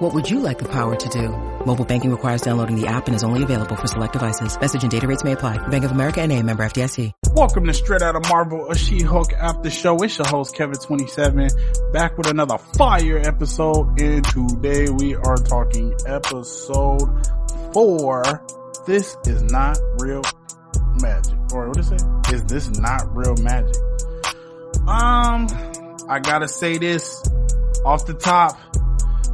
What would you like the power to do? Mobile banking requires downloading the app and is only available for select devices. Message and data rates may apply. Bank of America and a member FDIC. Welcome to Straight Out of Marvel, a She-Hulk after show. It's your host, Kevin27, back with another fire episode. And today we are talking episode four. This is not real magic. Or what is it? Is this not real magic? Um, I gotta say this off the top.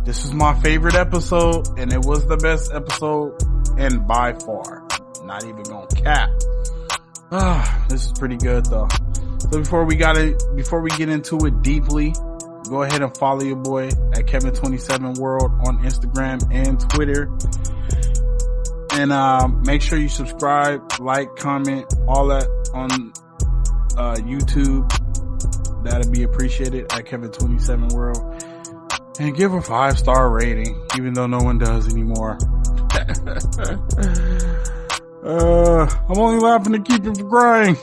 This is my favorite episode and it was the best episode and by far. Not even gonna cap. Ah, this is pretty good though. So before we got it, before we get into it deeply, go ahead and follow your boy at Kevin27World on Instagram and Twitter. And, um, make sure you subscribe, like, comment, all that on, uh, YouTube. That'd be appreciated at Kevin27World. And give a five star rating, even though no one does anymore. Uh, I'm only laughing to keep him from crying.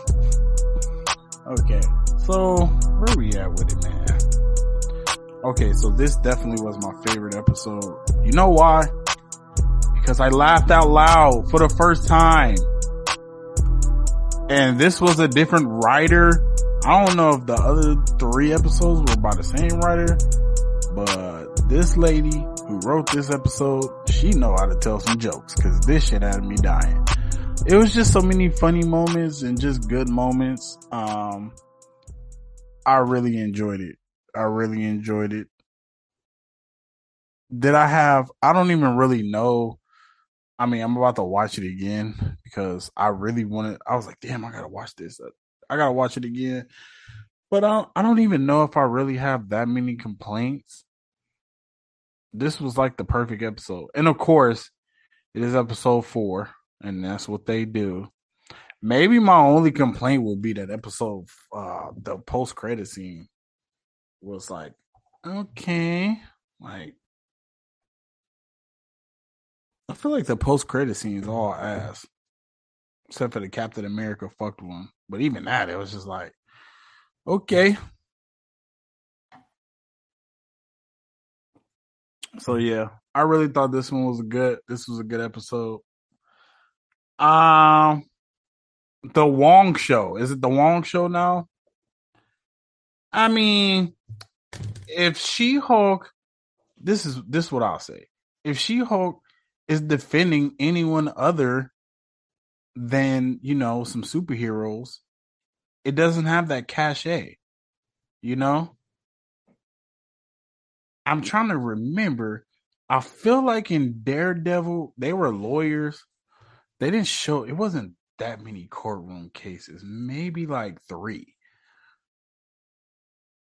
Okay, so where we at with it, man? Okay, so this definitely was my favorite episode. You know why? Because I laughed out loud for the first time. And this was a different writer. I don't know if the other three episodes were by the same writer, this lady who wrote this episode, she know how to tell some jokes cause this shit had me dying it was just so many funny moments and just good moments. Um, I really enjoyed it. I really enjoyed it. Did I have, I don't even really know. I mean, I'm about to watch it again because I really wanted, I was like, damn, I gotta watch this. I gotta watch it again. But I don't, I don't even know if I really have that many complaints. This was like the perfect episode. And of course, it is episode four and that's what they do. Maybe my only complaint would be that episode, uh, the post credit scene was like, okay, like, I feel like the post credit scene is all ass, except for the Captain America fucked one. But even that, it was just like, okay. So yeah, I really thought this one was a good. This was a good episode. Um, the Wong Show. Is it the Wong Show now? I mean, if She Hulk, this is this is what I'll say. If She Hulk is defending anyone other than you know some superheroes, it doesn't have that cachet. You know, I'm trying to remember. I feel like in Daredevil they were lawyers they didn't show it wasn't that many courtroom cases, maybe like three.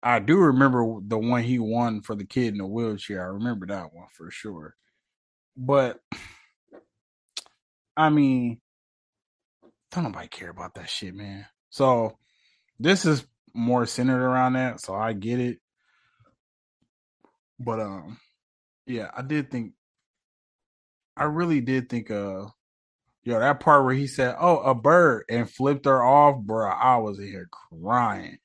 I do remember the one he won for the kid in the wheelchair. I remember that one for sure. But I mean, don't nobody care about that shit, man. So this is more centered around that, so I get it. But um, yeah, I did think, I really did think uh Yo, that part where he said, "Oh, a bird," and flipped her off, bro. I was in here crying.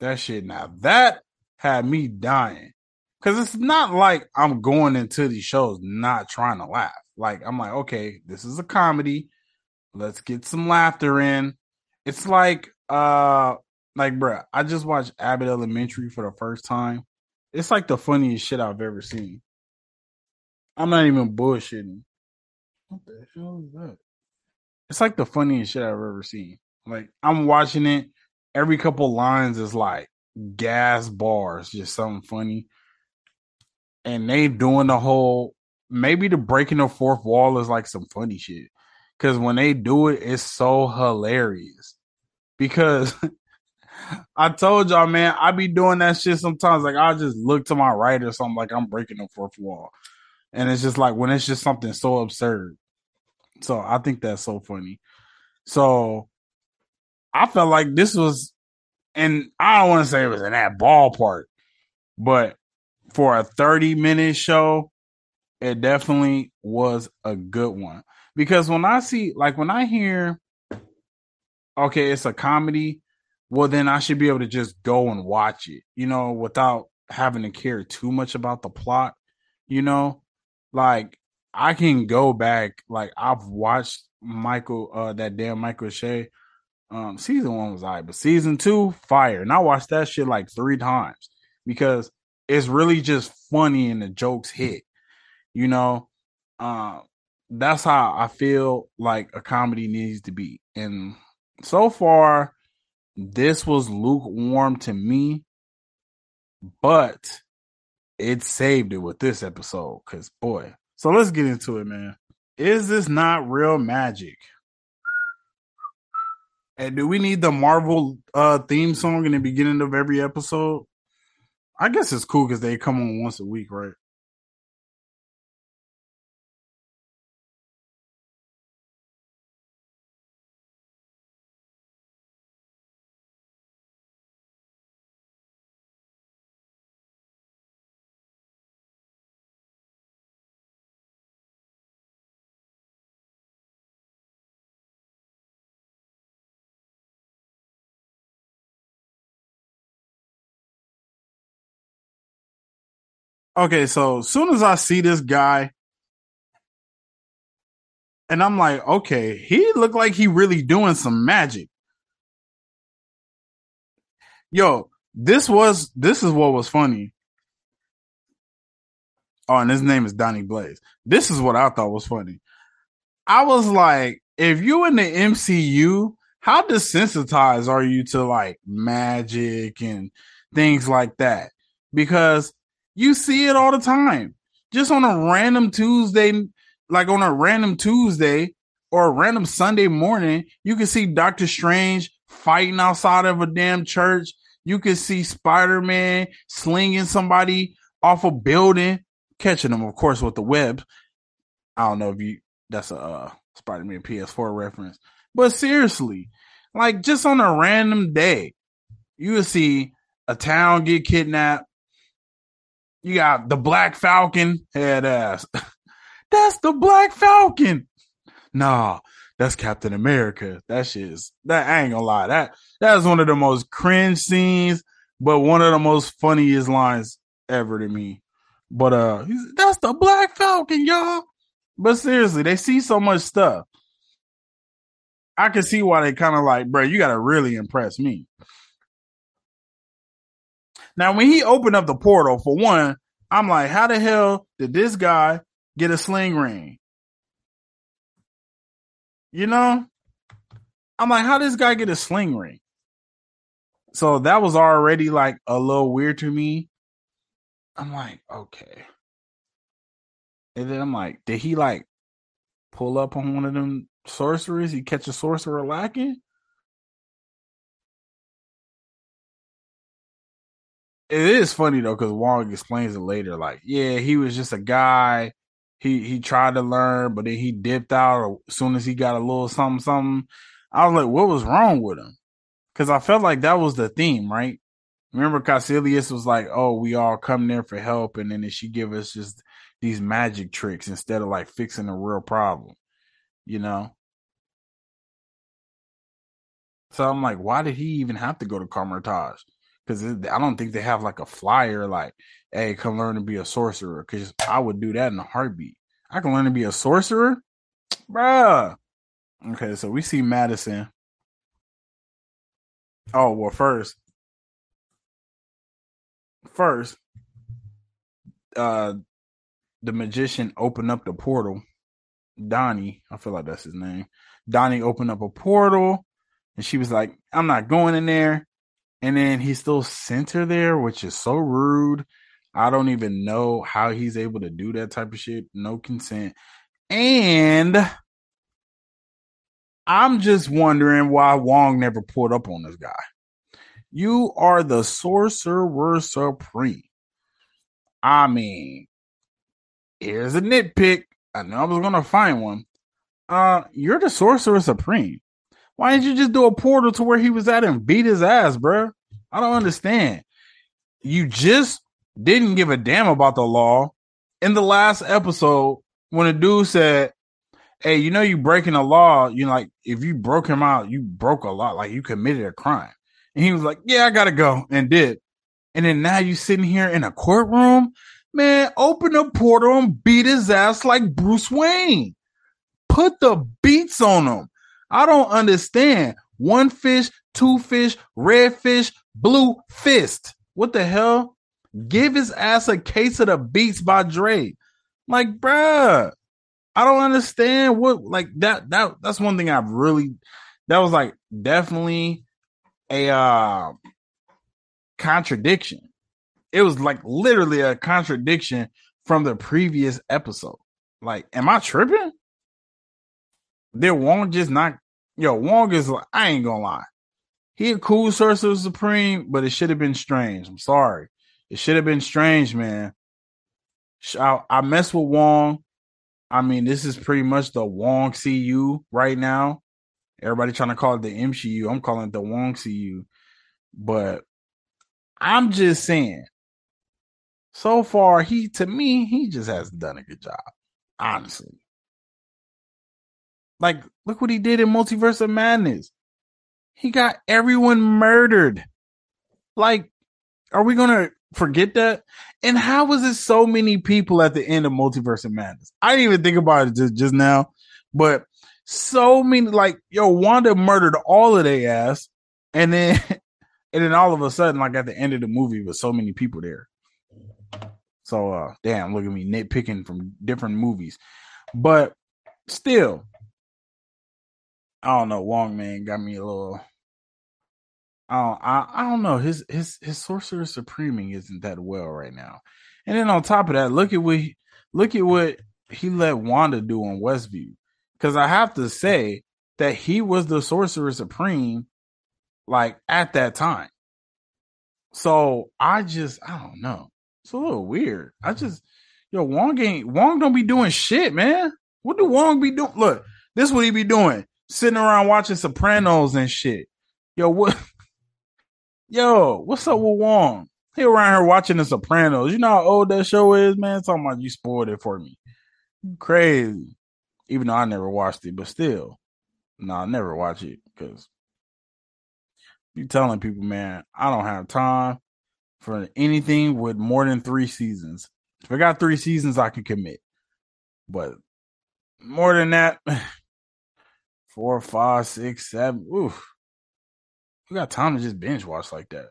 That shit. Now that had me dying because it's not like I'm going into these shows not trying to laugh. Like I'm like, okay, this is a comedy. Let's get some laughter in. It's like, uh, like, bro, I just watched Abbott Elementary for the first time. It's like the funniest shit I've ever seen. I'm not even bullshitting. What the hell is that? It's like the funniest shit I've ever seen. Like I'm watching it, every couple lines is like gas bars, just something funny. And they doing the whole maybe the breaking the fourth wall is like some funny shit. Cause when they do it, it's so hilarious. Because I told y'all, man, I be doing that shit sometimes. Like I'll just look to my right or something like I'm breaking the fourth wall. And it's just like when it's just something so absurd. So I think that's so funny. So I felt like this was, and I don't want to say it was in that ballpark, but for a 30 minute show, it definitely was a good one. Because when I see, like, when I hear, okay, it's a comedy, well, then I should be able to just go and watch it, you know, without having to care too much about the plot, you know? Like, I can go back, like, I've watched Michael, uh, that damn Michael Che. Um, season one was I, but season two, fire. And I watched that shit like three times because it's really just funny and the jokes hit. You know, uh, that's how I feel like a comedy needs to be. And so far, this was lukewarm to me, but it saved it with this episode. Cause boy, so let's get into it, man. Is this not real magic? And do we need the Marvel uh theme song in the beginning of every episode? I guess it's cool because they come on once a week, right? Okay, so as soon as I see this guy, and I'm like, okay, he looked like he really doing some magic. Yo, this was this is what was funny. Oh, and his name is Donny Blaze. This is what I thought was funny. I was like, if you in the MCU, how desensitized are you to like magic and things like that? Because you see it all the time. Just on a random Tuesday, like on a random Tuesday or a random Sunday morning, you can see Doctor Strange fighting outside of a damn church. You can see Spider Man slinging somebody off a building, catching them, of course, with the web. I don't know if you that's a uh, Spider Man PS4 reference, but seriously, like just on a random day, you will see a town get kidnapped, you got the Black Falcon head ass. that's the Black Falcon. Nah, that's Captain America. That shit that ain't gonna lie. That that is one of the most cringe scenes, but one of the most funniest lines ever to me. But uh that's the Black Falcon, y'all. But seriously, they see so much stuff. I can see why they kind of like, bro, you gotta really impress me. Now, when he opened up the portal, for one, I'm like, how the hell did this guy get a sling ring? You know? I'm like, how did this guy get a sling ring? So that was already like a little weird to me. I'm like, okay. And then I'm like, did he like pull up on one of them sorcerers? He catch a sorcerer lacking? It is funny though because Wong explains it later. Like, yeah, he was just a guy. He he tried to learn, but then he dipped out as soon as he got a little something something. I was like, what was wrong with him? Because I felt like that was the theme, right? Remember, Kaecilius was like, "Oh, we all come there for help," and then she give us just these magic tricks instead of like fixing a real problem, you know. So I'm like, why did he even have to go to Kamar-Taj? Because I don't think they have like a flyer like, "Hey, come learn to be a sorcerer." Because I would do that in a heartbeat. I can learn to be a sorcerer, bruh. Okay, so we see Madison. Oh well, first, first, uh, the magician opened up the portal. Donny, I feel like that's his name. Donny opened up a portal, and she was like, "I'm not going in there." And then he still sent her there, which is so rude. I don't even know how he's able to do that type of shit. No consent. And I'm just wondering why Wong never pulled up on this guy. You are the sorcerer supreme. I mean, here's a nitpick. I know I was gonna find one. Uh, you're the sorcerer supreme. Why didn't you just do a portal to where he was at and beat his ass, bro? I don't understand. You just didn't give a damn about the law in the last episode when a dude said, Hey, you know, you breaking the law. You know, like, if you broke him out, you broke a lot, like you committed a crime. And he was like, Yeah, I gotta go, and did. And then now you sitting here in a courtroom, man, open a portal and beat his ass like Bruce Wayne. Put the beats on him. I don't understand. One fish, two fish, red fish, blue fist. What the hell? Give his ass a case of the beats by Dre. Like, bruh, I don't understand what like that. That that's one thing I've really. That was like definitely a uh contradiction. It was like literally a contradiction from the previous episode. Like, am I tripping? Did Wong just not? Yo, Wong is. Like, I ain't gonna lie. He a cool Sorcerer Supreme, but it should have been strange. I'm sorry. It should have been strange, man. I, I mess with Wong. I mean, this is pretty much the Wong CU right now. Everybody trying to call it the MCU. I'm calling it the Wong CU. But I'm just saying, so far, he to me, he just hasn't done a good job. Honestly. Like, look what he did in Multiverse of Madness. He got everyone murdered. Like, are we gonna forget that? And how was it so many people at the end of Multiverse of Madness? I didn't even think about it just, just now, but so many like yo, Wanda murdered all of their ass, and then and then all of a sudden, like at the end of the movie, with so many people there. So uh damn, look at me nitpicking from different movies. But still, I don't know. Wong man got me a little. I don't, I, I don't know. His his his sorcerer supreming isn't that well right now. And then on top of that, look at what he, look at what he let Wanda do on Westview. Because I have to say that he was the sorcerer supreme, like at that time. So I just I don't know. It's a little weird. I just yo Wong ain't Wong don't be doing shit, man. What do Wong be doing? Look, this what he be doing sitting around watching Sopranos and shit. Yo, what? Yo, what's up with Wong? He around here watching The Sopranos. You know how old that show is, man? Talking about you spoiled it for me. Crazy. Even though I never watched it, but still. No, I never watch it because you telling people, man, I don't have time for anything with more than three seasons. If I got three seasons, I can commit. But more than that, four, five, six, seven. Oof. We got time to just binge watch like that.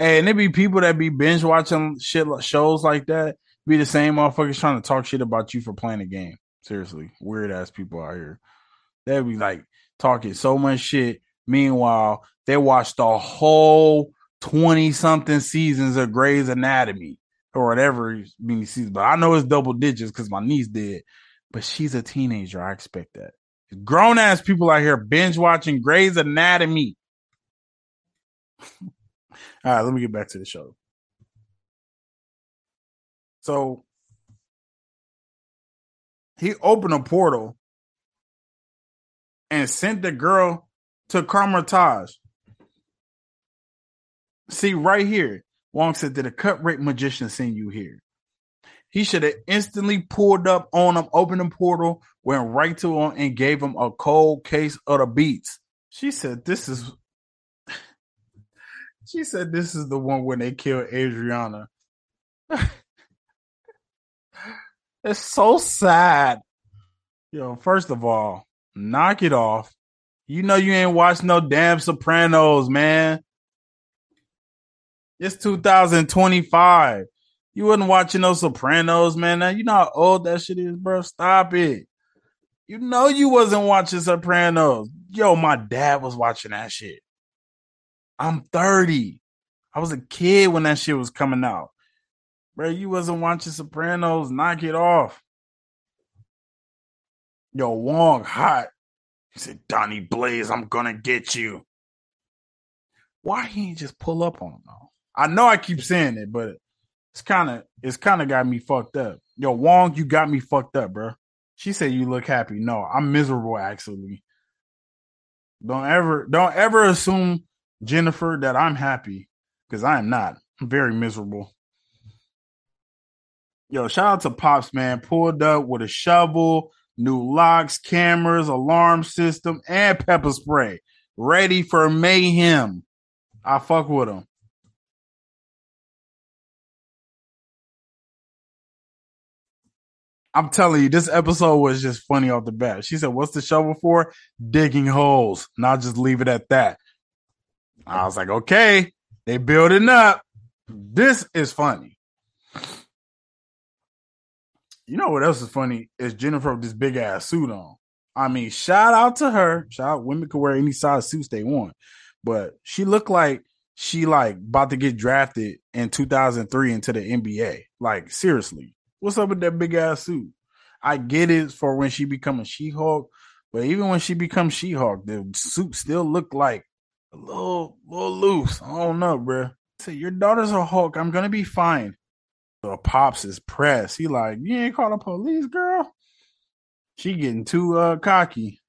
And there be people that be binge watching shit shows like that. Be the same motherfuckers trying to talk shit about you for playing a game. Seriously, weird ass people out here. They'd be like talking so much shit. Meanwhile, they watched the whole twenty something seasons of Grey's Anatomy or whatever many seasons. But I know it's double digits because my niece did. But she's a teenager. I expect that. Grown ass people out here binge watching Grey's Anatomy. All right, let me get back to the show. So he opened a portal and sent the girl to Kamar-Taj. See, right here, Wong said, Did a cut rate magician send you here? He should have instantly pulled up on him, opened the portal, went right to him, and gave him a cold case of the beats. She said, This is. she said, This is the one when they killed Adriana. it's so sad. Yo, first of all, knock it off. You know you ain't watched no damn Sopranos, man. It's 2025. You wasn't watching those Sopranos, man. Now, you know how old that shit is, bro. Stop it. You know you wasn't watching Sopranos. Yo, my dad was watching that shit. I'm 30. I was a kid when that shit was coming out. Bro, you wasn't watching Sopranos. Knock it off. Yo, Wong hot. He said, Donny Blaze, I'm gonna get you. Why he ain't just pull up on him though? I know I keep saying it, but it's kind of it's kind of got me fucked up. Yo, Wong, you got me fucked up, bro. She said you look happy. No, I'm miserable actually. Don't ever, don't ever assume Jennifer that I'm happy because I am not. I'm very miserable. Yo, shout out to Pops, man. Pulled up with a shovel, new locks, cameras, alarm system, and pepper spray. Ready for mayhem. I fuck with him. I'm telling you, this episode was just funny off the bat. She said, What's the shovel for? Digging holes. Not just leave it at that. I was like, Okay, they building up. This is funny. You know what else is funny? Is Jennifer with this big ass suit on. I mean, shout out to her. Shout out women can wear any size suits they want. But she looked like she like about to get drafted in 2003 into the NBA. Like seriously. What's up with that big ass suit? I get it for when she become a She-Hulk, but even when she becomes She-Hulk, the suit still look like a little, little loose. I don't know, bro. Say your daughter's a Hulk. I'm gonna be fine. So pops is pressed. He like, you ain't call the police, girl. She getting too uh cocky.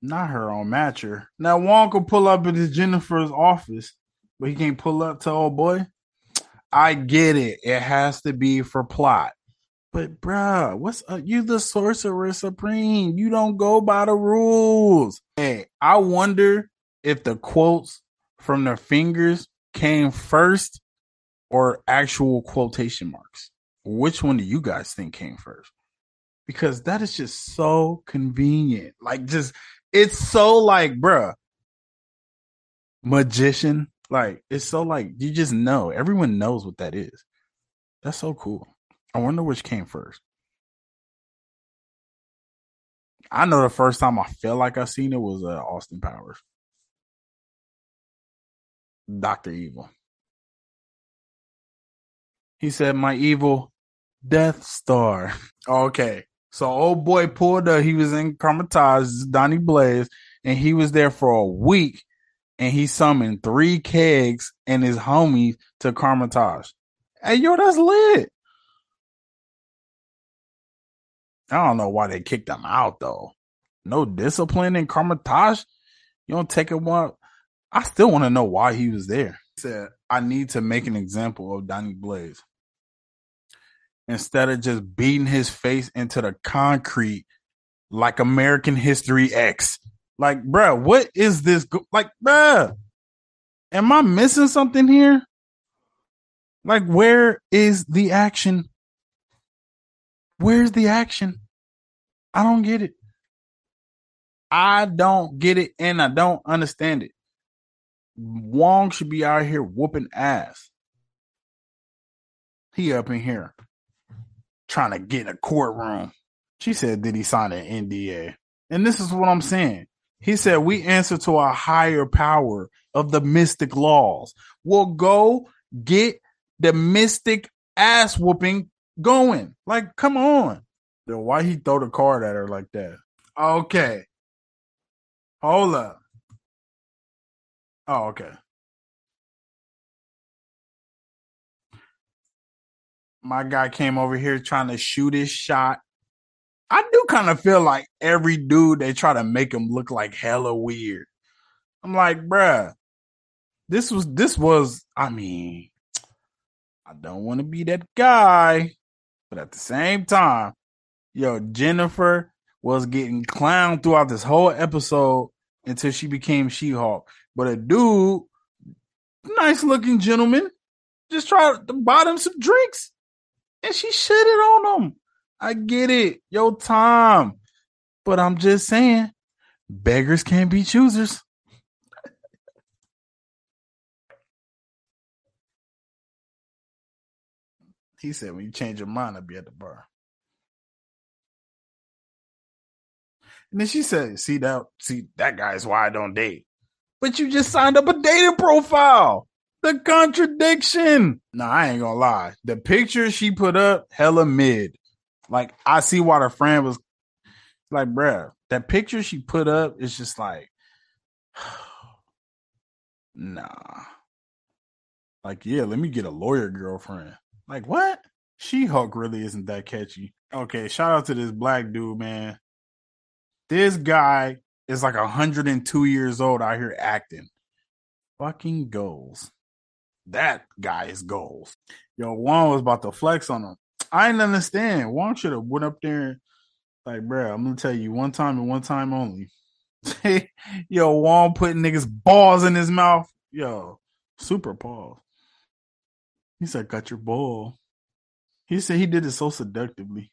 Not her on matcher. Now Wong can pull up at Jennifer's office but he can't pull up to old boy. I get it. It has to be for plot. But bruh, what's up? You the sorcerer supreme. You don't go by the rules. Hey, I wonder if the quotes from the fingers came first or actual quotation marks. Which one do you guys think came first? Because that is just so convenient. Like just it's so like, bruh, magician like it's so like you just know. Everyone knows what that is. That's so cool. I wonder which came first. I know the first time I felt like I seen it was uh, Austin Powers. Doctor Evil. He said, "My evil Death Star." okay, so old boy pulled up. He was in Kamar-Taj, Donny Blaze, and he was there for a week and he summoned three kegs and his homies to Kamar-Taj. Hey, yo, that's lit. I don't know why they kicked him out though. No discipline in Kamar-Taj. You don't take it one. I still want to know why he was there. He said, I need to make an example of Donny Blaze. Instead of just beating his face into the concrete like American History X. Like, bruh, what is this? Go- like, bruh, am I missing something here? Like, where is the action? Where's the action? I don't get it. I don't get it and I don't understand it. Wong should be out here whooping ass. He up in here trying to get in a courtroom. She said, Did he sign an NDA? And this is what I'm saying. He said, We answer to a higher power of the mystic laws. We'll go get the mystic ass whooping going. Like, come on. Then why he throw the card at her like that? Okay. Hold up. Oh, okay. My guy came over here trying to shoot his shot I do kind of feel like every dude they try to make him look like hella weird. I'm like, bruh, this was this was. I mean, I don't want to be that guy, but at the same time, yo, Jennifer was getting clowned throughout this whole episode until she became She-Hulk. But a dude, nice looking gentleman, just tried to buy them some drinks, and she shitted on them. I get it. Yo, Tom. But I'm just saying, beggars can't be choosers. he said, when you change your mind, I'll be at the bar. And then she said, see that see that guy's why I don't date. But you just signed up a dating profile. The contradiction. No, I ain't gonna lie. The picture she put up, hella mid. Like I see why the friend was like, bruh, that picture she put up is just like, nah. Like, yeah, let me get a lawyer girlfriend. Like, what? She Hulk really isn't that catchy. Okay, shout out to this black dude, man. This guy is like 102 years old out here acting. Fucking goals. That guy is goals. Yo, Juan was about to flex on him. I didn't understand. Juan should have went up there and like, bro, I'm gonna tell you one time and one time only. Yo, Juan putting niggas balls in his mouth. Yo, super pause. He said, "Got your ball." He said he did it so seductively.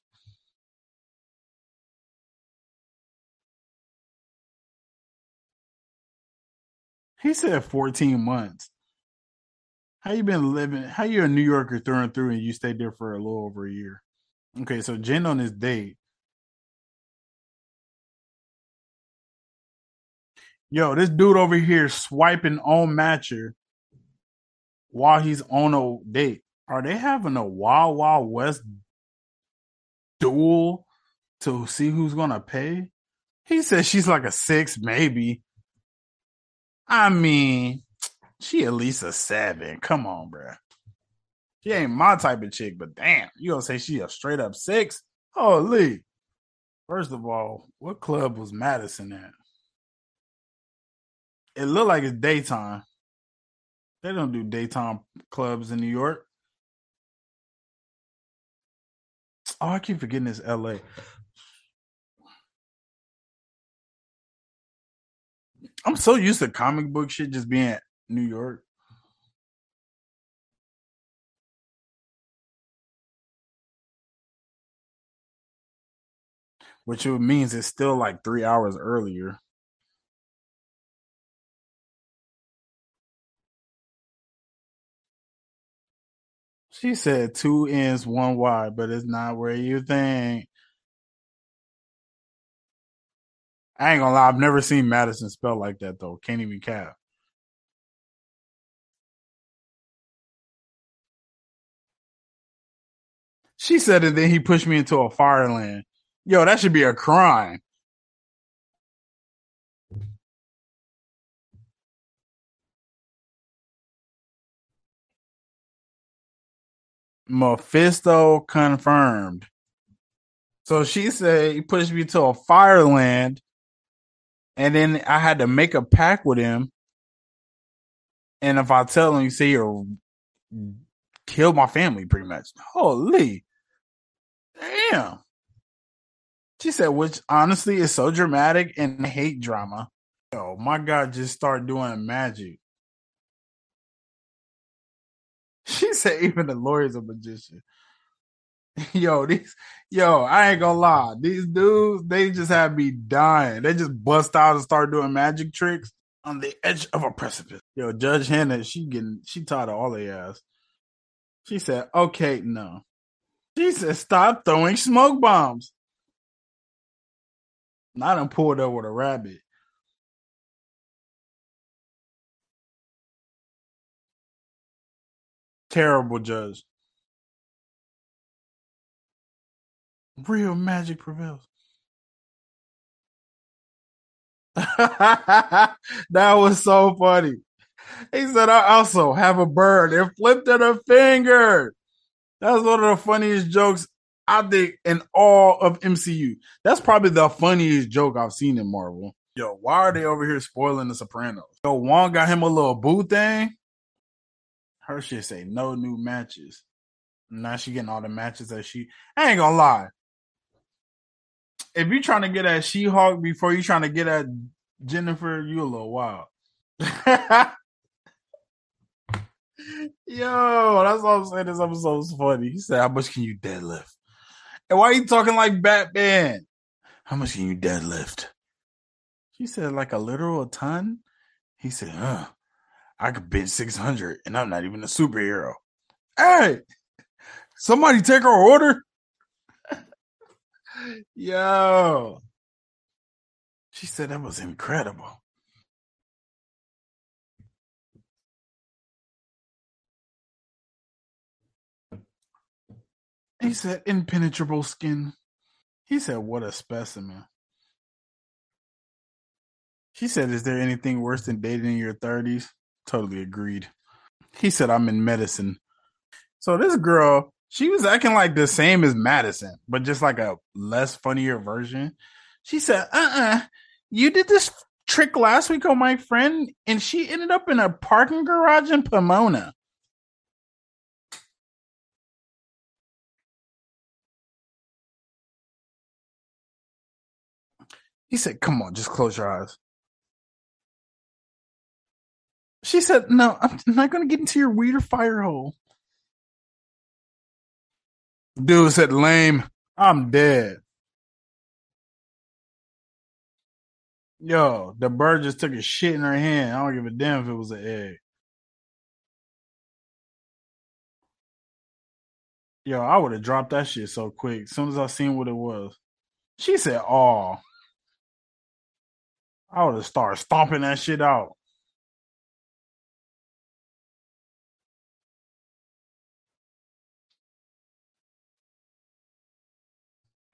He said 14 months. How you been living? How you a New Yorker through and through, and you stayed there for a little over a year? Okay, so Jen on his date. Yo, this dude over here swiping on Matcher while he's on a date. Are they having a Wild Wild West duel to see who's gonna pay? He says she's like a six, maybe. I mean, she at least a seven. Come on, bro. She ain't my type of chick, but damn, you gonna say she a straight up six? Holy. First of all, what club was Madison at? It looked like it's daytime. They don't do daytime clubs in New York. Oh, I keep forgetting it's LA. I'm so used to comic book shit just being New York. Which it means it's still like three hours earlier. She said two N's, one Y, but it's not where you think. I ain't gonna lie, I've never seen Madison spelled like that though. Can't even cap. She said it, then he pushed me into a fire fireland. Yo, that should be a crime. Mephisto confirmed. So she said he pushed me to a fireland, and then I had to make a pact with him. And if I tell him, you say you'll kill my family, pretty much. Holy, damn. She said, which honestly is so dramatic and hate drama. Yo, my God just start doing magic. She said even the lawyer's a magician. Yo, these yo, I ain't gonna lie. These dudes, they just have me dying. They just bust out and start doing magic tricks on the edge of a precipice. Yo, Judge Hannah, she getting she tired of all they ass. She said, okay, no. She said, stop throwing smoke bombs. Not done pulled up with a rabbit. Terrible judge. Real magic prevails. that was so funny. He said, I also have a bird and flipped at a finger. That's one of the funniest jokes I think in all of MCU. That's probably the funniest joke I've seen in Marvel. Yo, why are they over here spoiling the Sopranos? Yo, Juan got him a little boo thing. Her shit say no new matches. Now she getting all the matches that she. I ain't gonna lie. If you trying to get at She Hulk before you trying to get at Jennifer, you a little wild. Yo, that's what I'm saying. This episode's funny. He said, "How much can you deadlift?" And why are you talking like Batman? How much can you deadlift? She said, "Like a literal ton." He said, "Huh." I could bench 600 and I'm not even a superhero. Hey, somebody take our order. Yo. She said that was incredible. He said impenetrable skin. He said, what a specimen. He said, is there anything worse than dating in your 30s? Totally agreed. He said, I'm in medicine. So this girl, She was acting like the same as Madison, but just like a less funnier version. She said, uh uh you did this trick last week on my friend, and she ended up in a parking garage in Pomona. He said, Come on, just close your eyes. She said, No, I'm not going to get into your weird fire hole. Dude said, Lame. I'm dead. Yo, the bird just took a shit in her hand. I don't give a damn if it was an egg. Yo, I would have dropped that shit so quick. As soon as I seen what it was. She said, Oh. I would have started stomping that shit out.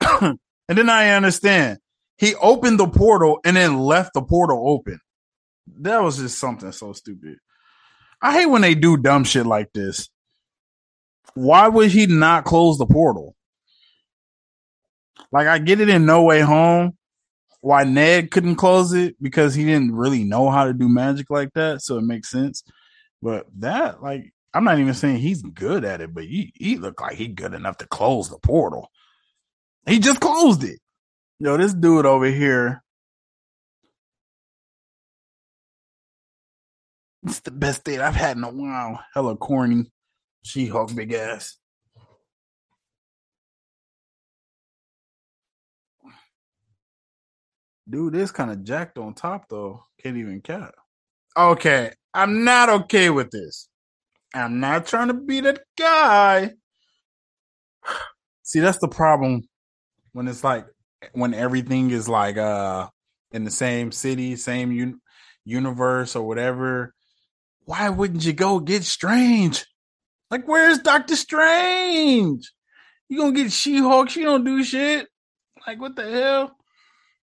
and then I understand. He opened the portal and then left the portal open. That was just something so stupid. I hate when they do dumb shit like this. Why would he not close the portal? Like I get it in No Way Home, why Ned couldn't close it because he didn't really know how to do magic like that, so it makes sense. But that, like, I'm not even saying he's good at it, but he he looked like he good enough to close the portal. He just closed it. Yo, this dude over here. It's the best date I've had in a while. Hella corny. She Hulk big ass. Dude is kind of jacked on top though. Can't even cap. Okay, I'm not okay with this. I'm not trying to be that guy. See, that's the problem when it's like when everything is like uh in the same city, same un- universe or whatever. Why wouldn't you go get Strange? Like, where's Doctor Strange? You gonna get She Hulk? She don't do shit. Like, what the hell?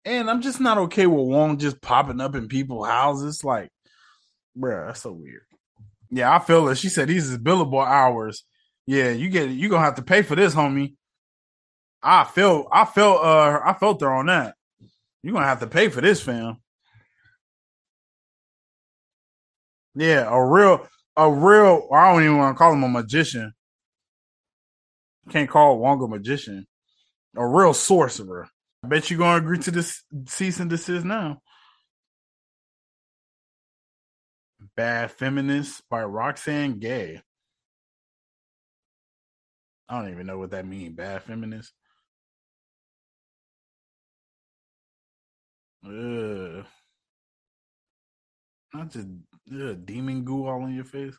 And I'm just not okay with Wong just popping up in people's houses. Like, bruh, that's so weird. Yeah, I feel it. She said these is billable hours. Yeah, you get you gonna have to pay for this, homie. I feel I felt uh I felt her on that. You're gonna have to pay for this, fam. Yeah, a real a real I don't even want to call him a magician. Can't call Wong a magician. A real sorcerer. I bet you're gonna agree to this cease and desist now. Bad Feminist by Roxane Gay. I don't even know what that means. Bad feminist. Ugh. Not just ugh, demon goo all in your face.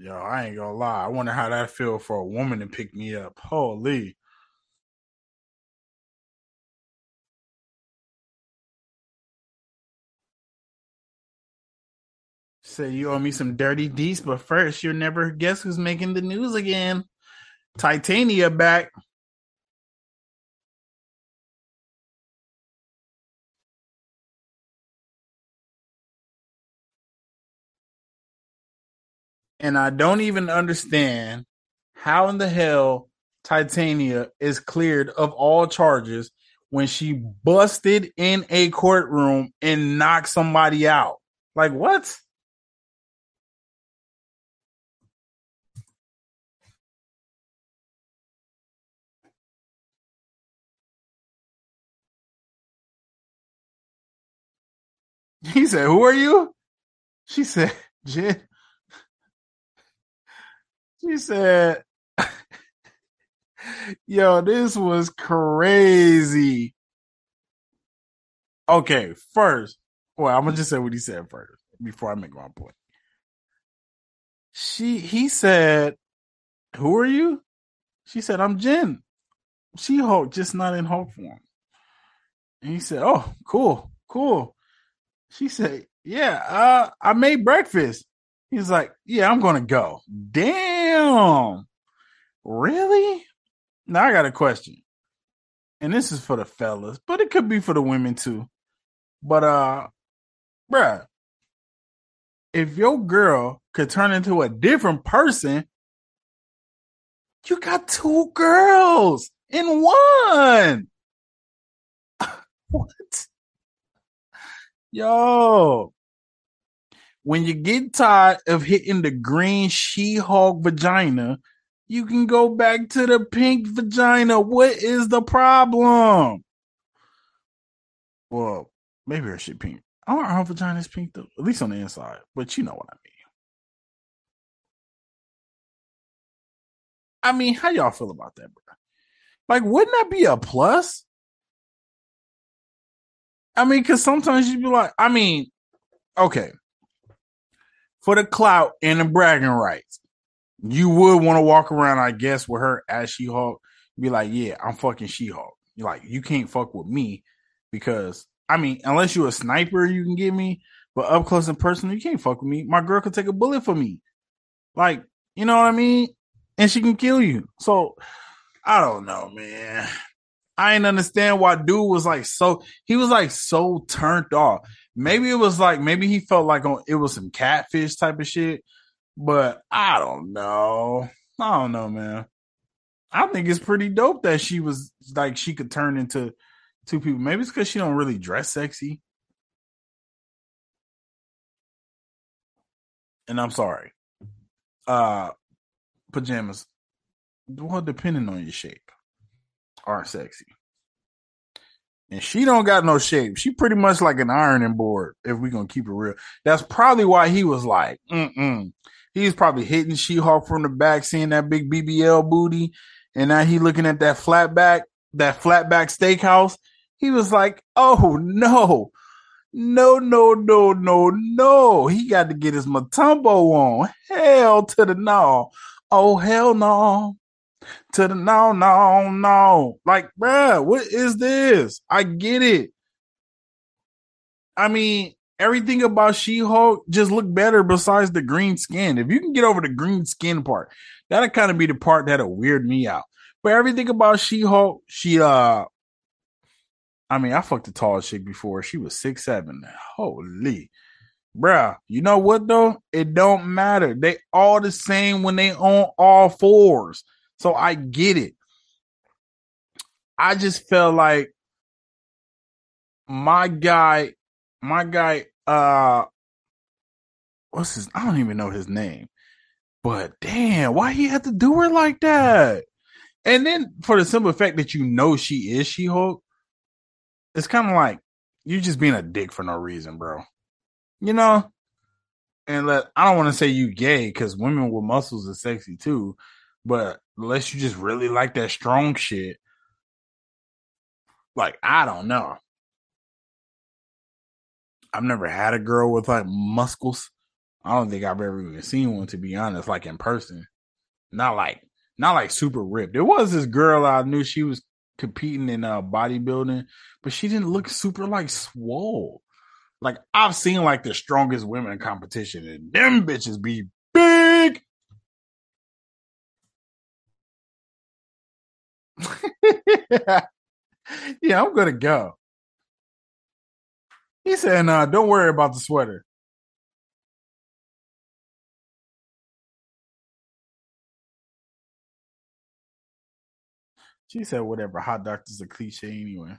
Yo, I ain't gonna lie. I wonder how that feel for a woman to pick me up. Holy. Say you owe me some dirty deeds, but first you'll never guess who's making the news again. Titania back. And I don't even understand how in the hell Titania is cleared of all charges when she busted in a courtroom and knocked somebody out. Like what? He said, Who are you? She said, Jen. She said, Yo, this was crazy. Okay, first, well, I'm gonna just say what he said first before I make my point. She he said, Who are you? She said, I'm Jen. She Hulk, just not in Hulk form. And he said, Oh, cool, cool. She said, Yeah, uh, I made breakfast. He's like, Yeah, I'm gonna go. Damn. Really? Now I got a question. And this is for the fellas, but it could be for the women too. But uh, bruh, if your girl could turn into a different person, you got two girls in one. what? Yo. When you get tired of hitting the green She-Hulk vagina, you can go back to the pink vagina. What is the problem? Well, maybe her shit pink. Know her vagina is pink though, at least on the inside. But you know what I mean. I mean, how y'all feel about that, bro? Like, wouldn't that be a plus? I mean, because sometimes you'd be like, I mean, okay, for the clout and the bragging rights, you would want to walk around, I guess, with her as She Hulk. Be like, yeah, I'm fucking She Hulk. Like, you can't fuck with me because I mean, unless you're a sniper, you can get me, but up close and personal, you can't fuck with me. My girl could take a bullet for me. Like, you know what I mean? And she can kill you. So I don't know, man. I didn't understand why dude was like so he was like so turned off. Maybe it was like maybe he felt like on it was some catfish type of shit, but I don't know. I don't know, man. I think it's pretty dope that she was like she could turn into two people. Maybe it's because she don't really dress sexy. And I'm sorry. Uh pajamas, well, depending on your shape, aren't sexy. And she don't got no shape. She pretty much like an ironing board, if we gonna keep it real. That's probably why he was like, mm-mm. He's probably hitting She-Hulk from the back, seeing that big BBL booty, and now he looking at that flat back, that flat back steakhouse. He was like, oh no, no, no, no, no, no. He got to get his Mutombo on. Hell to the no. Oh, hell no. To the no, no, no. Like, bruh, what is this? I get it. I mean, everything about She-Hulk just look better besides the green skin. If you can get over the green skin part, that'll kind of be the part that'll weird me out. But everything about She-Hulk, she uh I mean, I fucked a tall chick before. She was six seven. Holy bruh, you know what though? It don't matter. They all the same when they on all fours. So I get it. I just felt like my guy, my guy, uh, what's his? I don't even know his name, but damn, why he had to do her like that? And then for the simple fact that you know she is She Hulk, it's kind of like you're just being a dick for no reason, bro you know, and let I don't want to say you gay because women with muscles are sexy too, but unless you just really like that strong shit, like I don't know. I've never had a girl with like muscles. I don't think I've ever even seen one to be honest, like in person. Not like not like super ripped. There was this girl I knew she was competing in uh bodybuilding, but she didn't look super like swole. Like I've seen like the strongest women in competition, and them bitches be yeah, I'm gonna go. He said, "No, don't worry about the sweater." She said, "Whatever." Hot doctor's a cliche anyway.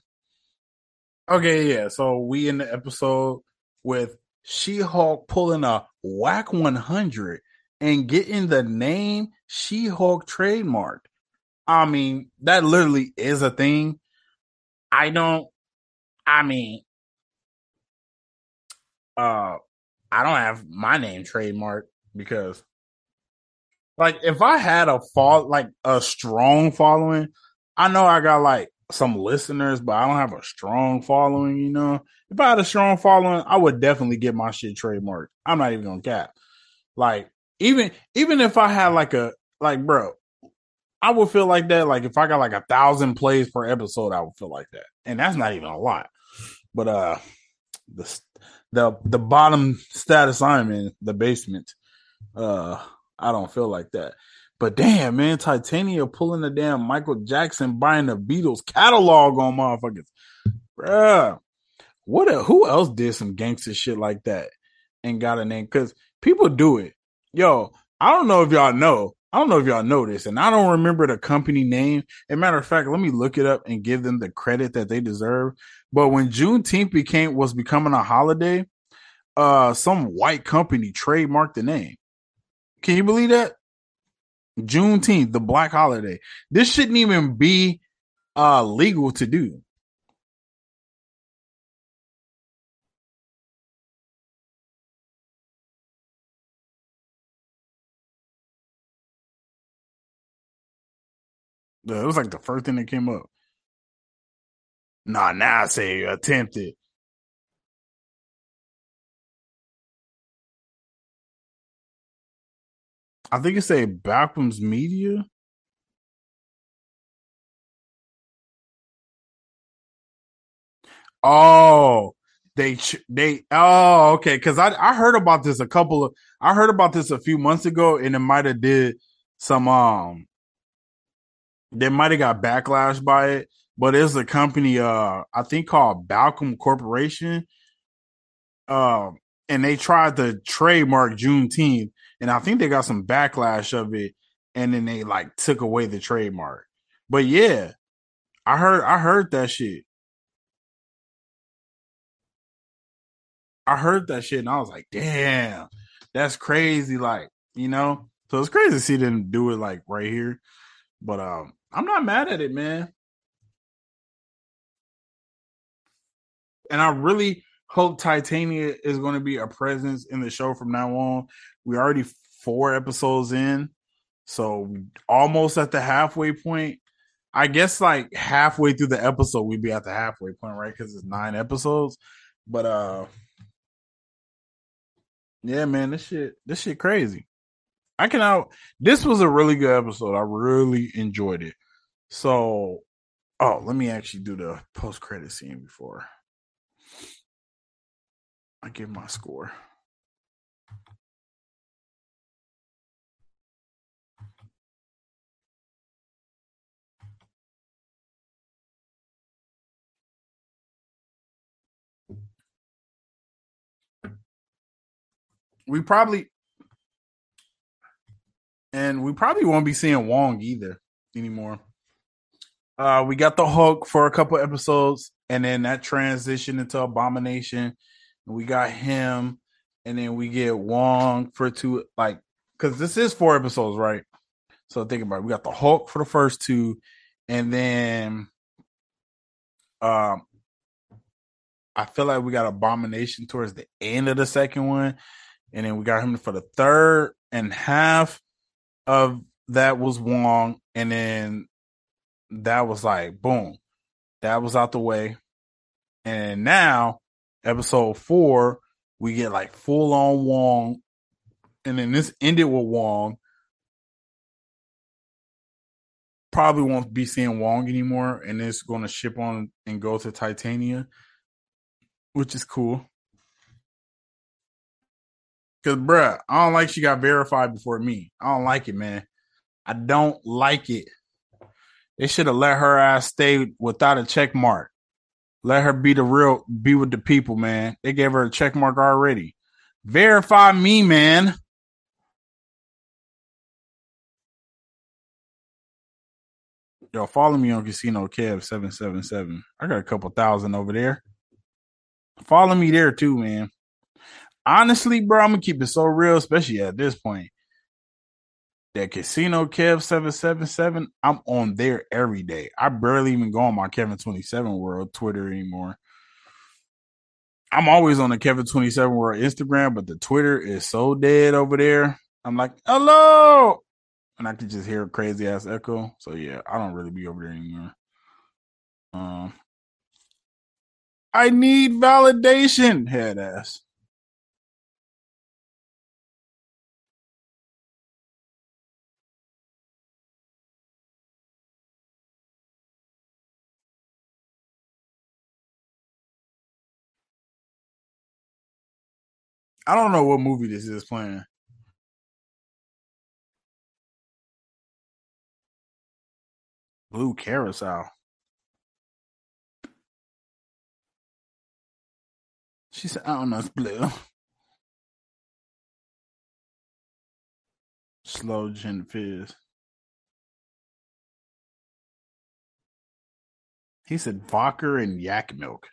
Okay, yeah. So we in the episode with She-Hulk pulling a whack 100 and getting the name She-Hulk trademark. I mean, that literally is a thing. I don't I mean uh I don't have my name trademark because like if I had a fall like a strong following, I know I got like some listeners, but I don't have a strong following, you know. If I had a strong following, I would definitely get my shit trademarked. I'm not even gonna cap. Like, even even if I had like a like bro, I would feel like that. Like if I got like a thousand plays per episode, I would feel like that. And that's not even a lot. But uh the the the bottom status I'm in, the basement, uh, I don't feel like that. But damn, man, Titania pulling the damn Michael Jackson buying the Beatles catalog on motherfuckers. Bruh. what? A, who else did some gangster shit like that and got a name? Because people do it. Yo, I don't know if y'all know. I don't know if y'all know this, and I don't remember the company name. As a matter of fact, let me look it up and give them the credit that they deserve. But when Juneteenth became was becoming a holiday, uh, some white company trademarked the name. Can you believe that? Juneteenth, the black holiday. This shouldn't even be uh legal to do. It was like the first thing that came up. Nah, now I say attempted. I think it say Backham's Media. Oh, they they oh okay because I I heard about this a couple of I heard about this a few months ago and it might have did some um they might have got backlash by it, but it's a company uh I think called Balchem Corporation. Uh, and they tried to trademark Juneteenth, and I think they got some backlash of it, and then they like took away the trademark. But yeah, I heard I heard that shit. I heard that shit and I was like, damn, that's crazy. Like, you know, so it's crazy to see them do it like right here. But um, I'm not mad at it, man. And I really hope Titania is going to be a presence in the show from now on. We already four episodes in, so almost at the halfway point. I guess like halfway through the episode, we'd be at the halfway point, right? Because it's nine episodes. But uh, yeah, man, this shit, this shit crazy. I can out. This was a really good episode. I really enjoyed it. So, oh, let me actually do the post credit scene before I give my score. We probably and we probably won't be seeing Wong either anymore. Uh, we got the Hulk for a couple episodes, and then that transition into Abomination. And We got him, and then we get Wong for two, like, because this is four episodes, right? So think about it. We got the Hulk for the first two, and then um, I feel like we got Abomination towards the end of the second one, and then we got him for the third and half of that was Wong, and then that was like boom, that was out the way, and now episode four we get like full on Wong, and then this ended with Wong. Probably won't be seeing Wong anymore, and it's going to ship on and go to Titania, which is cool. Cause bruh, I don't like she got verified before me. I don't like it, man. I don't like it. They should have let her ass stay without a check mark. Let her be the real, be with the people, man. They gave her a check mark already. Verify me, man. Yo, follow me on Casino Kev seven seven seven. I got a couple thousand over there. Follow me there too, man honestly, bro, I'm gonna keep it so real, especially at this point. That Casino Kev seven seven seven, I'm on there every day. I barely even go on my Kevin twenty seven world Twitter anymore. I'm always on the Kevin twenty seven world Instagram, but the Twitter is so dead over there. I'm like, hello, and I can just hear a crazy ass echo. So yeah, I don't really be over there anymore. Um, I need validation, head ass. I don't know what movie this is playing. Blue Carousel. She said, I don't know, it's blue. Slow gin fizz. He said vodka and yak milk.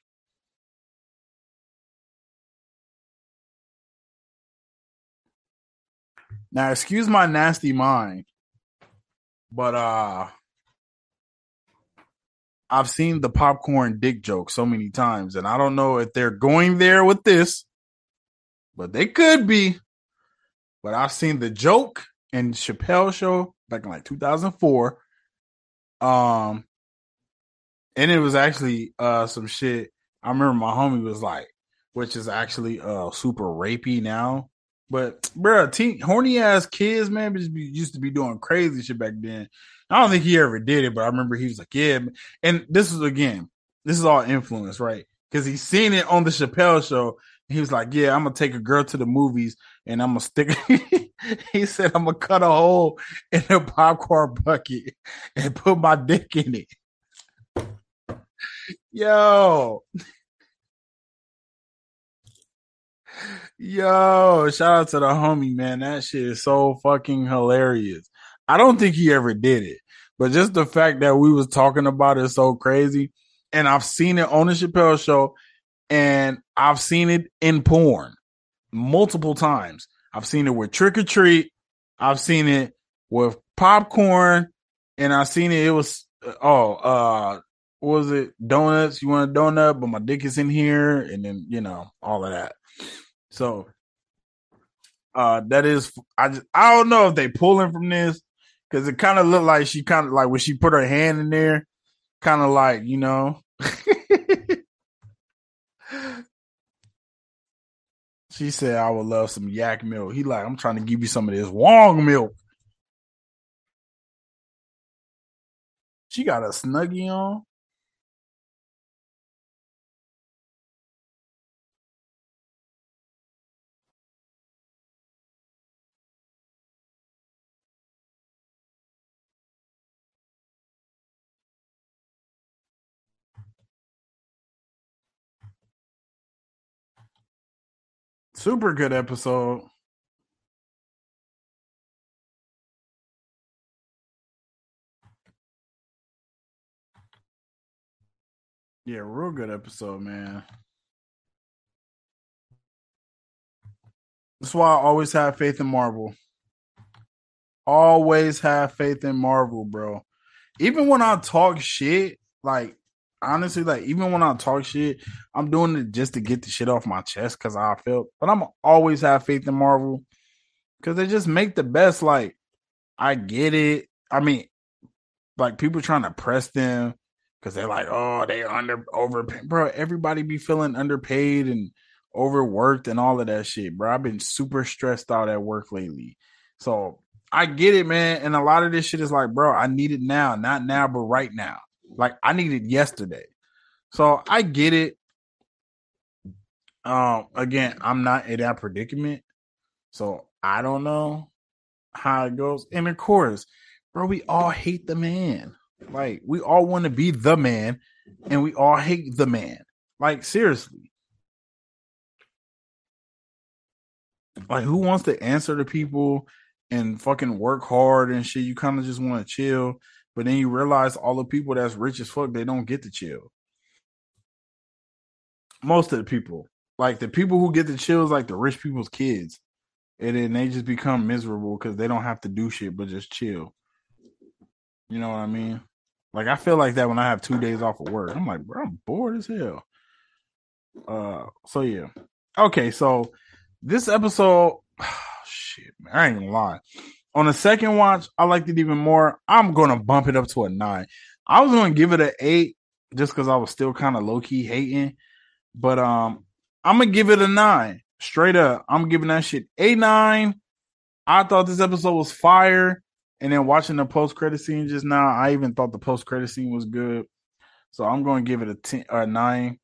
Now, excuse my nasty mind, but uh I've seen the popcorn dick joke so many times, and I don't know if they're going there with this, but they could be. But I've seen the joke in Chappelle show back in like 2004. Um, and it was actually uh some shit. I remember my homie was like, which is actually uh super rapey now. But bro, teen, horny ass kids, man, just be, used to be doing crazy shit back then. I don't think he ever did it, but I remember he was like, yeah. And this is again, this is all influence, right? Because he's seen it on the Chappelle show. He was like, yeah, I'm gonna take a girl to the movies and I'm gonna stick. he said, I'm gonna cut a hole in a popcorn bucket and put my dick in it. Yo, Yo, shout out to the homie, man. That shit is so fucking hilarious. I don't think he ever did it, but just the fact that we was talking about it so crazy. And I've seen it on the Chappelle show and I've seen it in porn multiple times. I've seen it with Trick or Treat. I've seen it with popcorn and I've seen it. It was, oh, uh, what was it? Donuts. You want a donut, but my dick is in here. And then, you know, all of that. So uh that is I just I don't know if they pulling from this because it kind of looked like she kind of like when she put her hand in there, kind of like you know. she said, "I would love some yak milk." He like, "I'm trying to give you some of this Wong milk." She got a snuggie on. Super good episode. Yeah, real good episode, man. That's why I always have faith in Marvel. Always have faith in Marvel, bro. Even when I talk shit, like honestly, like even when I talk shit, I'm doing it just to get the shit off my chest because I felt. But I'm always have faith in Marvel because they just make the best. Like I get it. I mean, like people trying to press them because they're like, oh, they under overpaid, bro. Everybody be feeling underpaid and overworked and all of that shit, bro. I've been super stressed out at work lately, so I get it, man. And a lot of this shit is like, bro, I need it now, not now, but right now. Like I needed yesterday. So I get it. Um, again, I'm not in that predicament. So I don't know how it goes. And of course, bro, we all hate the man. Like we all want to be the man and we all hate the man. Like seriously. Like who wants to answer to people and fucking work hard and shit? You kind of just want to chill. But then you realize all the people that's rich as fuck, they don't get to chill. Most of the people, like the people who get the chills, like the rich people's kids, and then they just become miserable because they don't have to do shit but just chill. You know what I mean? Like I feel like that when I have two days off of work. I'm like, bro, I'm bored as hell. Uh, so yeah. Okay, so this episode, oh, shit, man, I ain't gonna lie. On the second watch, I liked it even more. I'm gonna bump it up to a nine. I was gonna give it an eight just because I was still kind of low key hating, but um, I'm gonna give it a nine straight up. I'm giving that shit a nine. I thought this episode was fire, and then watching the post credit scene just now, I even thought the post credit scene was good. So I'm to give it a ten or a nine,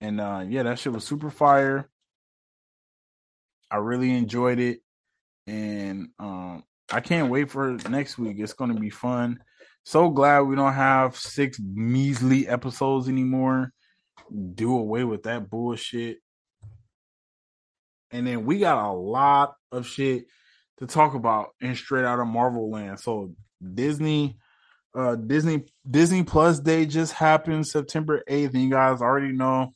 and uh, yeah, that shit was super fire. I really enjoyed it, and um, I can't wait for next week. It's going to be fun. So glad we don't have six measly episodes anymore. Do away with that bullshit. And then we got a lot of shit to talk about in straight out of Marvel land. So Disney uh Disney Disney Plus Day just happened September 8th, and you guys already know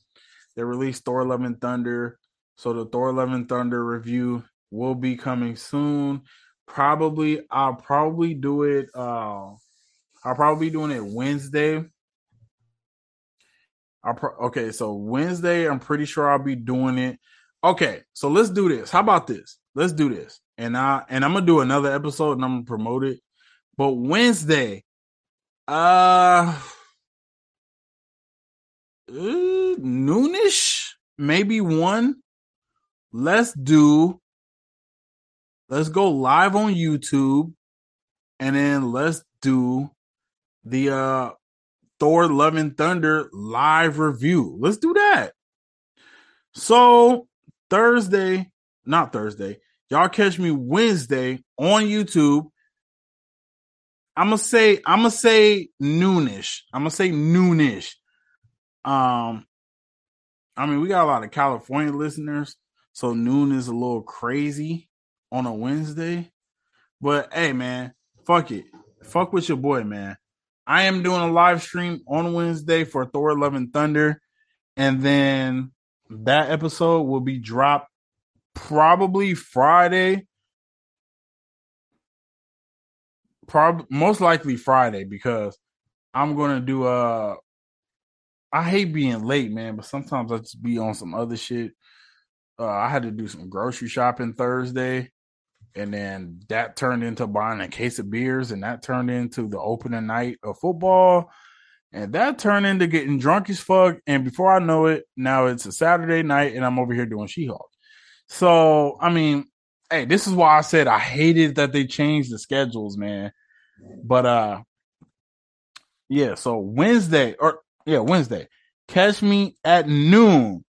they released Thor Love and Thunder. So the Thor Love and Thunder review will be coming soon. Probably I'll probably do it uh I'll probably be doing it Wednesday. I'll pro- okay, so Wednesday, I'm pretty sure I'll be doing it. Okay, so let's do this. How about this? Let's do this. And I and I'm gonna do another episode and I'm gonna promote it. But Wednesday, uh, uh noonish, maybe one. Let's do let's go live on YouTube and then let's do the uh Thor Love and Thunder live review. Let's do that. So Thursday, not Thursday, y'all catch me Wednesday on YouTube. I'm gonna say I'm gonna say noonish. I'm gonna say noonish. Um, I mean we got a lot of California listeners, so noon is a little crazy on a Wednesday. But hey, man, fuck it, fuck with your boy, man. I am doing a live stream on Wednesday for Thor Love and Thunder. And then that episode will be dropped probably Friday. Prob most likely Friday because I'm gonna do a. Uh, hate being late, man, but sometimes I just be on some other shit. Uh, I had to do some grocery shopping Thursday, and then that turned into buying a case of beers, and that turned into the opening night of football, and that turned into getting drunk as fuck. And before I know it, now it's a Saturday night, and I'm over here doing She-Hulk. So I mean, hey, this is why I said I hated that they changed the schedules, man. But uh, yeah. So Wednesday or yeah Wednesday, catch me at noon.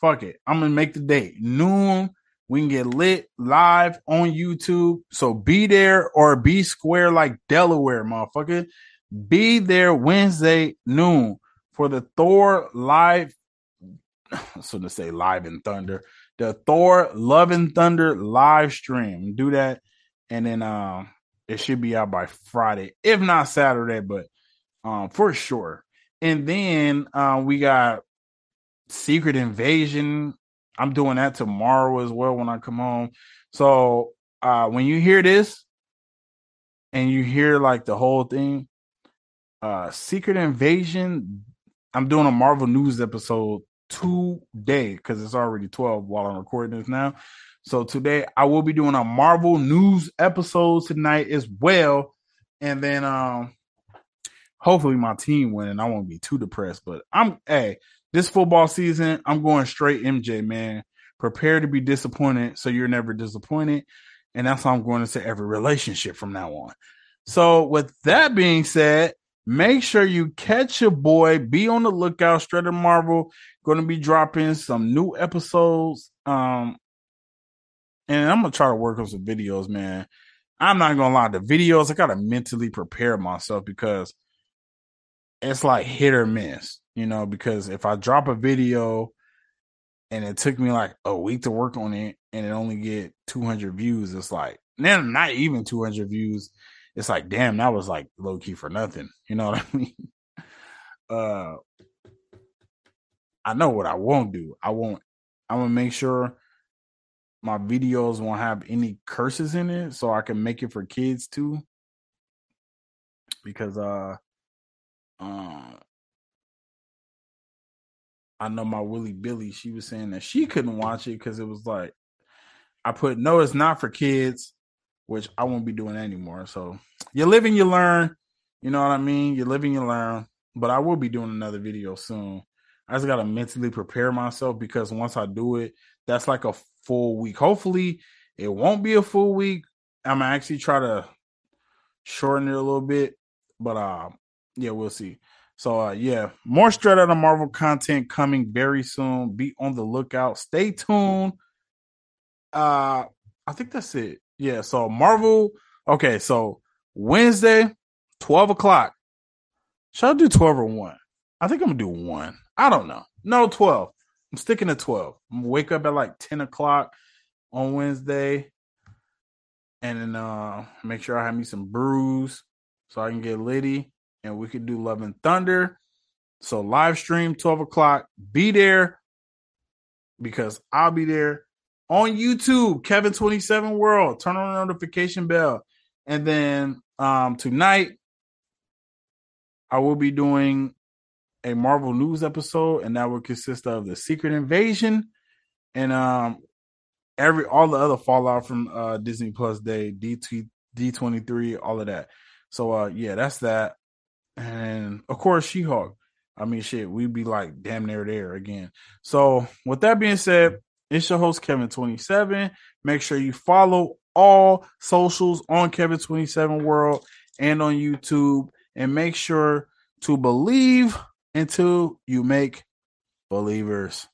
Fuck it, I'm gonna make the date noon we can get lit live on YouTube. So be there or be square like Delaware, motherfucker. Be there Wednesday noon for the Thor live. So to say live in thunder, the Thor Love and Thunder live stream. Do that, and then um, it should be out by Friday, if not Saturday, but um, for sure. And then uh, we got Secret Invasion I'm doing that tomorrow as well when I come home. So uh when you hear this and you hear like the whole thing, uh Secret Invasion, I'm doing a Marvel News episode today because it's already 12 while I'm recording this now. So today I will be doing a Marvel News episode tonight as well. And then um hopefully my team win and I won't be too depressed. But I'm hey, this football season, I'm going straight MJ, man. Prepare to be disappointed so you're never disappointed. And that's how I'm going to say every relationship from now on. So, with that being said, make sure you catch your boy. Be on the lookout. Straight Marvel going to be dropping some new episodes. Um, and I'm gonna try to work on some videos, man. I'm not gonna lie, the videos I gotta mentally prepare myself because it's like hit or miss you know, because if I drop a video and it took me like a week to work on it and it only get 200 views, it's like, then not even 200 views. It's like, damn, that was like low key for nothing. You know what I mean? Uh, I know what I won't do. I won't, I'm gonna make sure my videos won't have any curses in it so I can make it for kids too. Because, uh, uh I know my Willie Billy, she was saying that she couldn't watch it because it was like I put no, it's not for kids, which I won't be doing anymore. So you live and you learn. You know what I mean? You live and you learn. But I will be doing another video soon. I just gotta mentally prepare myself because once I do it, that's like a full week. Hopefully, it won't be a full week. I'm actually try to shorten it a little bit, but uh, yeah, we'll see. So uh, yeah, more straight out of Marvel content coming very soon. Be on the lookout. Stay tuned. Uh I think that's it. Yeah, so Marvel. Okay, so Wednesday, 12 o'clock. Should I do 12 or 1? I think I'm gonna do one. I don't know. No, 12. I'm sticking to 12. I'm wake up at like 10 o'clock on Wednesday. And then uh make sure I have me some brews so I can get litty and we could do Love and Thunder. So live stream 12 o'clock. Be there because I'll be there on YouTube, Kevin27 World. Turn on the notification bell. And then um tonight I will be doing a Marvel News episode, and that will consist of the Secret Invasion and um every all the other fallout from uh Disney Plus Day, D D twenty three, all of that. So uh yeah, that's that. And of course, She Hulk. I mean, shit, we'd be like damn near there again. So with that being said, it's your host Kevin twenty seven. Make sure you follow all socials on Kevin twenty seven World and on YouTube, and make sure to believe until you make believers.